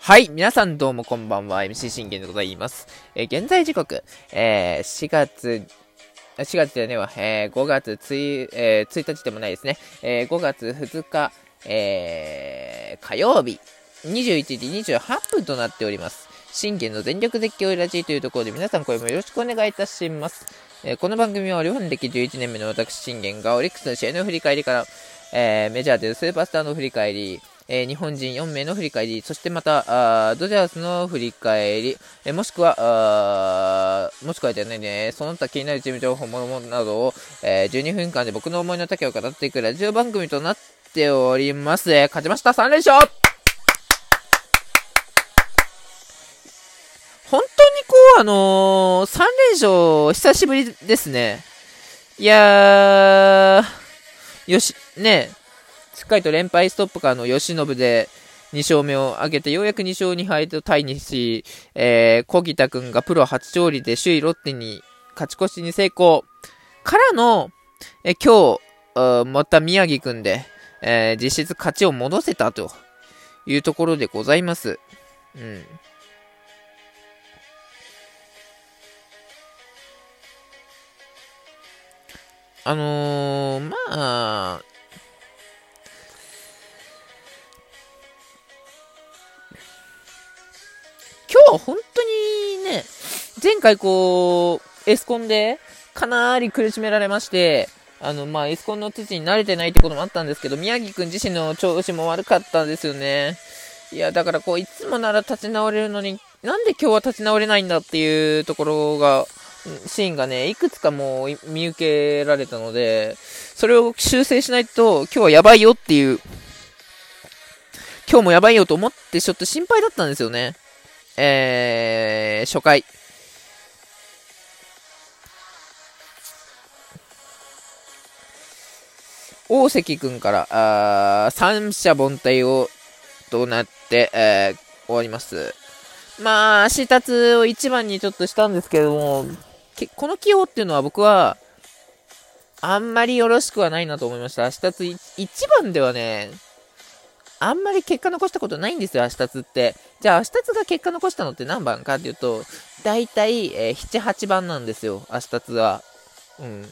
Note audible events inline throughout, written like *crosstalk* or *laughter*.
はい、皆さんどうもこんばんは、MC 信玄でございます。えー、現在時刻、えー、4月、4月でねえー、5月1、えー、1日でもないですね、えー、5月2日、えー、火曜日、21時28分となっております。信玄の全力絶叫ラジーというところで皆さん声もよろしくお願いいたします。えー、この番組は日本歴11年目の私信玄がオリックスの試合の振り返りから、えー、メジャーでスーパースターの振り返り、えー、日本人4名の振り返り、そしてまた、あドジャースの振り返り、えー、もしくは、あもしくはじゃないね、その他気になるチーム情報ものなどを、えー、12分間で僕の思いの丈を語っていくラジオ番組となっております。え、勝ちました !3 連勝本当にこう、あのー、3連勝、久しぶりですね。いやー、よし、ね、しっかりと連敗ストップからの吉信で2勝目を挙げて、ようやく2勝2敗とタイにし、えー、小木田くんがプロ初勝利で首位ロッテに勝ち越しに成功。からの、え今日、また宮城くんで、えー、実質勝ちを戻せたというところでございます。うん。あのー、まあ、今日本当にね、前回こう、エスコンでかなり苦しめられまして、あの、まあ、エスコンの土に慣れてないってこともあったんですけど、宮城くん自身の調子も悪かったんですよね。いや、だからこう、いつもなら立ち直れるのに、なんで今日は立ち直れないんだっていうところが、シーンがね、いくつかもう見受けられたので、それを修正しないと、今日はやばいよっていう、今日もやばいよと思ってちょっと心配だったんですよね。えー、初回。大関君から、あ三者凡退を、となって、えー、終わります。まあ、足立を1番にちょっとしたんですけども、この起用っていうのは僕は、あんまりよろしくはないなと思いました。足立1番ではね、あんまり結果残したことないんですよ、アシタツって。じゃあ、アシタツが結果残したのって何番かっていうと、大体、えー、7、8番なんですよ、アシタツは。うん。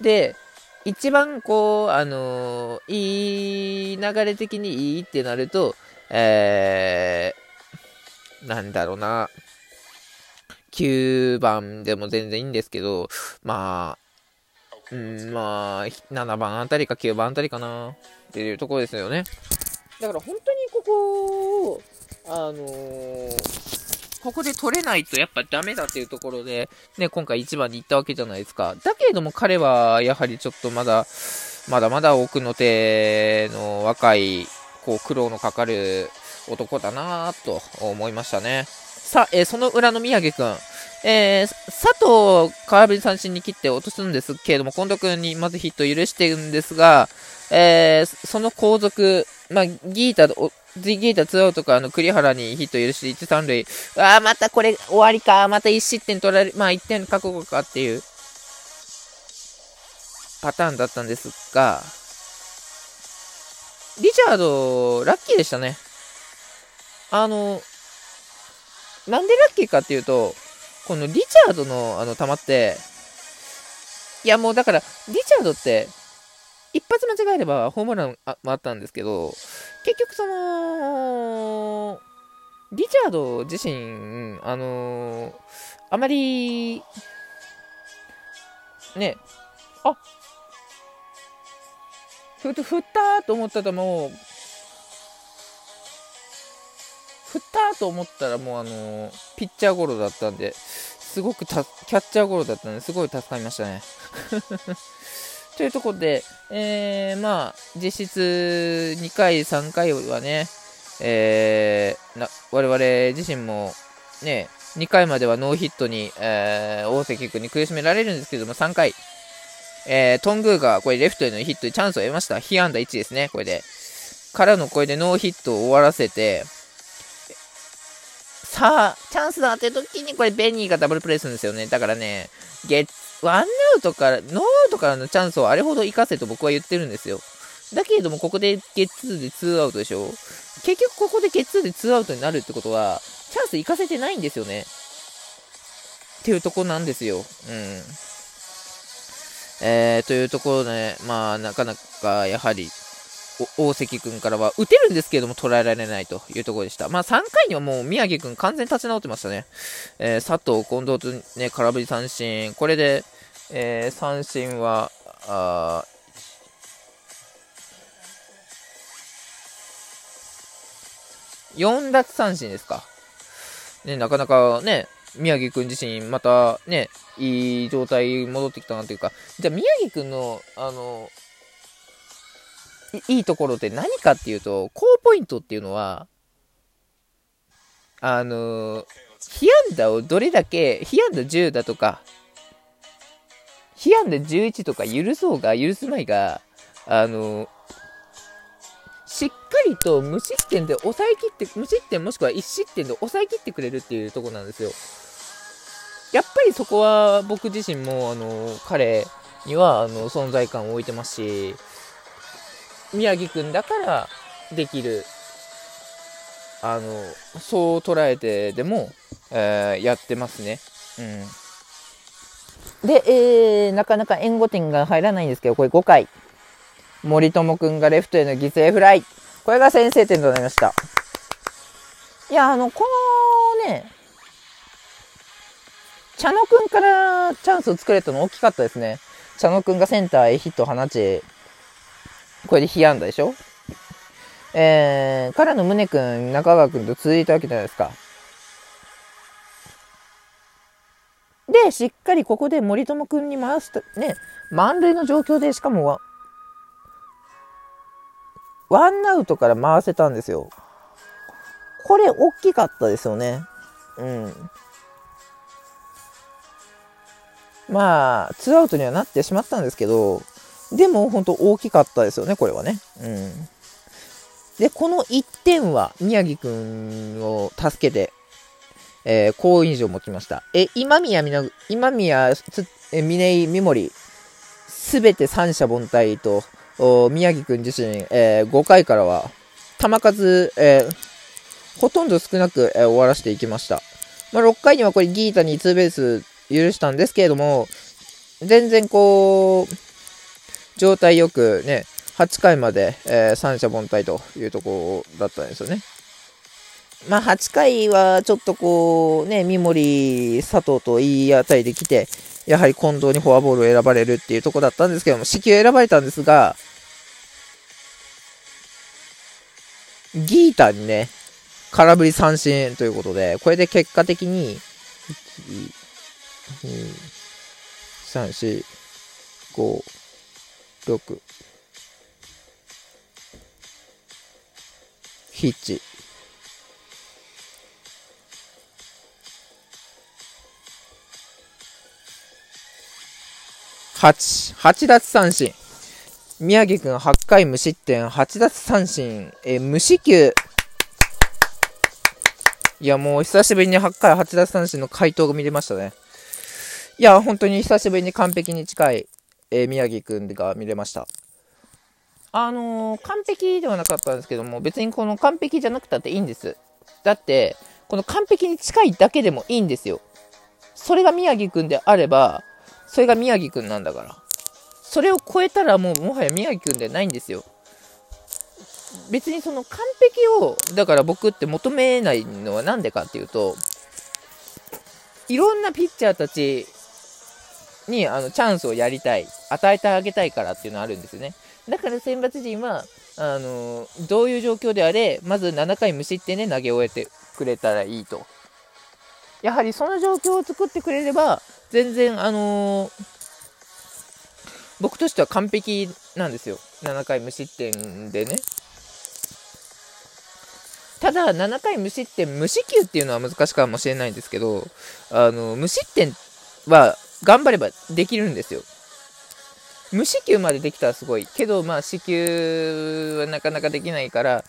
で、一番こう、あのー、いい流れ的にいいってなると、えー、なんだろうな。9番でも全然いいんですけど、まあ、うん、まあ、7番あたりか9番あたりかなっていうところですよね。だから本当にここを、あのー、ここで取れないとやっぱダメだっていうところで、ね、今回1番に行ったわけじゃないですか。だけれども彼はやはりちょっとまだ、まだまだ奥の手の若い、こう苦労のかかる男だなと思いましたね。さあ、えー、その裏の宮城くん。えー、佐藤空振り三振に切って落とすんですけれども、近藤君にまずヒットを許してるんですが、えー、その後続、まあ、ギータ、ギータ2アウトから、の、栗原にヒット許して1、3塁。ああ、またこれ終わりか。また1失点取られ、まあ1点覚悟かっていうパターンだったんですが、リチャード、ラッキーでしたね。あの、なんでラッキーかっていうと、このリチャードのあの球って、いやもうだから、リチャードって、一発間違えればホームランああったんですけど、結局その、リチャード自身、あのー、あまり、ね、あふ振ったと思ったらもう、振ったと思ったらもうあのー、ピッチャーゴロだったんで、すごくキャッチャーゴロだったんで、すごい助かりましたね。というところで、えー、まあ、実質2回、3回はね、えー、な我々自身もね、2回まではノーヒットに、えー、大関君に苦しめられるんですけども、3回、えー、トングーがこれレフトへのヒットでチャンスを得ました。被安打1ですね、これで。からのこれでノーヒットを終わらせて、さあ、チャンスだって時にこれベニーがダブルプレイするんですよね。だからね、ゲッワンアウトから、ノーアウトからのチャンスをあれほど活かせと僕は言ってるんですよ。だけれども、ここでゲッツーでツーアウトでしょ結局ここでゲッツーで2アウトになるってことは、チャンス行かせてないんですよね。っていうとこなんですよ。うん。えー、というところで、まあ、なかなかやはり、大関君からは打てるんですけれども捉えられないというところでした。まあ3回にはもう宮城君完全立ち直ってましたね。えー、佐藤、近藤とね、空振り三振。これで、えー、三振は、あ4奪三振ですか。ね、なかなかね、宮城くん自身、またね、いい状態戻ってきたなというか、じゃあ宮城くんの、あの、いいところって何かっていうと、高ポイントっていうのは、あの、被安打をどれだけ、被安打10だとか、被安打11とか許そうが許すまいが、あの、しっかりと無失点で抑えきって、無失点もしくは1失点で抑えきってくれるっていうとこなんですよ。やっぱりそこは僕自身も、あの、彼には、あの、存在感を置いてますし、宮城くんだからできる、あの、そう捉えてでも、えー、やってますね。うん。で、えー、なかなか援護点が入らないんですけど、これ5回。森友くんがレフトへの犠牲フライ。これが先制点となりました。いや、あの、このね、茶野くんからチャンスを作れたの大きかったですね。茶野くんがセンターへヒットを放ち、これで被安打でしょ？えー、からの宗君、中川君と続いたわけじゃないですか。で、しっかりここで森友君に回すと、ね、満塁の状況で、しかもワンアウトから回せたんですよ。これ、大きかったですよね。うん。まあ、ツーアウトにはなってしまったんですけど、でも本当大きかったですよね、これはね。うん。で、この1点は宮城くんを助けて、えー、好印象を持ちました。え、今宮みな、今宮つ、え、峰井三森、すべて三者凡退と、宮城くん自身、えー、5回からは、球数、えー、ほとんど少なく、えー、終わらせていきました。まあ、6回にはこれギータにツーベース許したんですけれども、全然こう、状態よくね、8回まで、えー、三者凡退というところだったんですよね。まあ、8回はちょっとこう、ね、三森、佐藤といい値できて、やはり近藤にフォアボールを選ばれるっていうところだったんですけども、四球選ばれたんですが、ギータにね、空振り三振ということで、これで結果的に、1、2、3、4、5、67 8、8奪三振。宮城くん8回無失点、8奪三振、え無四球。いや、もう久しぶりに8回8奪三振の回答が見れましたね。いや、本当に久しぶりに完璧に近いえー、宮城くんが見れました。あのー、完璧ではなかったんですけども、別にこの完璧じゃなくたっていいんです。だって、この完璧に近いだけでもいいんですよ。それが宮城くんであれば、それが宮城くんなんだから。それを超えたらもうもはや宮城くんではないんですよ。別にその完璧を、だから僕って求めないのは何でかっていうと、いろんなピッチャーたちにあのチャンスをやりたい、与えてあげたいからっていうのはあるんですよね。だから選抜陣は、あのどういう状況であれ、まず7回無失点で投げ終えてくれたらいいと。やはりその状況を作ってくれれば、全然、あのー、僕としては完璧なんですよ。7回無失点でね。ただ、7回無失点、無四球っていうのは難しいかもしれないんですけど、あの無失点は頑張ればできるんですよ。無四球までできたらすごい。けど、まあ、四球はなかなかできないから、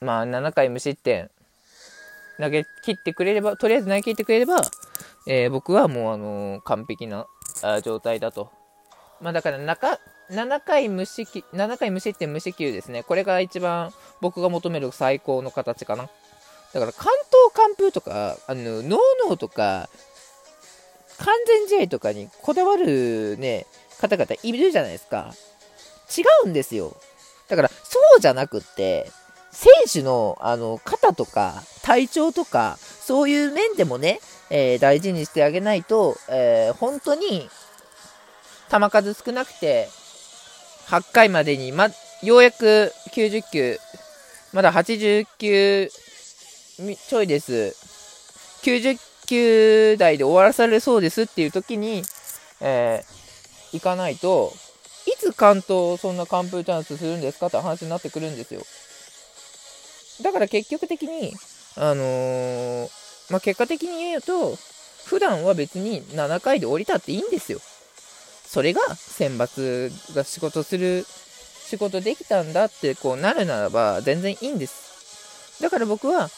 まあ、7回無失点、投げ切ってくれれば、とりあえず投げ切ってくれれば、えー、僕はもう、あのー、完璧なあ状態だと。まあ、だから中、7回無四球、7回無失点無四球ですね。これが一番僕が求める最高の形かな。だから関東完封とか、あの、ノーノーとか、完全試合とかにこだわるね、方々いるじゃないですか。違うんですよ。だから、そうじゃなくって、選手の、あの、肩とか、体調とか、そういう面でもね、えー、大事にしてあげないと、えー、本当に、球数少なくて、8回までに、ま、ようやく90球、まだ80球ちょいです。90球台で終わらされそうですっていう時に、えー、行かないと、いつ関東そんな完封チャンスするんですかって話になってくるんですよ。だから結局的に、あのー、まあ、結果的に言うと、普段は別に7回で降りたっていいんですよ。それが選抜が仕事する、仕事できたんだってこうなるならば全然いいんです。だから僕は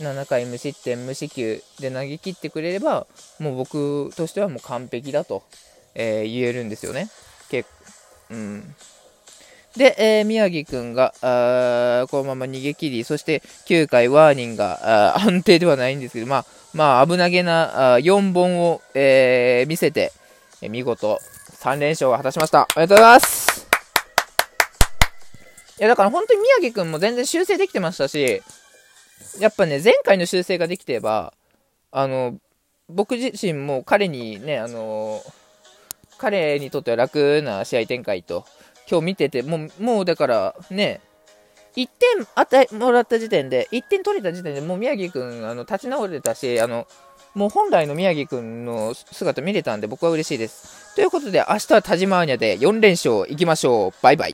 7回無失点無四球で投げ切ってくれれば、もう僕としてはもう完璧だと、えー、言えるんですよね。結うん。で、えー、宮城くんが、あこのまま逃げ切り、そして9回ワーニンがあ *laughs* 安定ではないんですけど、まあ、まあ、危なげなあ4本を、えー、見せて、え見事3連勝を果たしました。おめでとうございますいや、だから本当に宮城くんも全然修正できてましたし、やっぱね、前回の修正ができてれば、あの、僕自身も彼にね、あの、彼にとっては楽な試合展開と、今日見てて、もう、もうだからね、1点与えもらった時点で、1点取れた時点でもう宮城くん、あの、立ち直れたし、あの、もう本来の宮城くんの姿見れたんで僕は嬉しいです。ということで、明日は田島アーニャで4連勝いきましょう。バイバイ。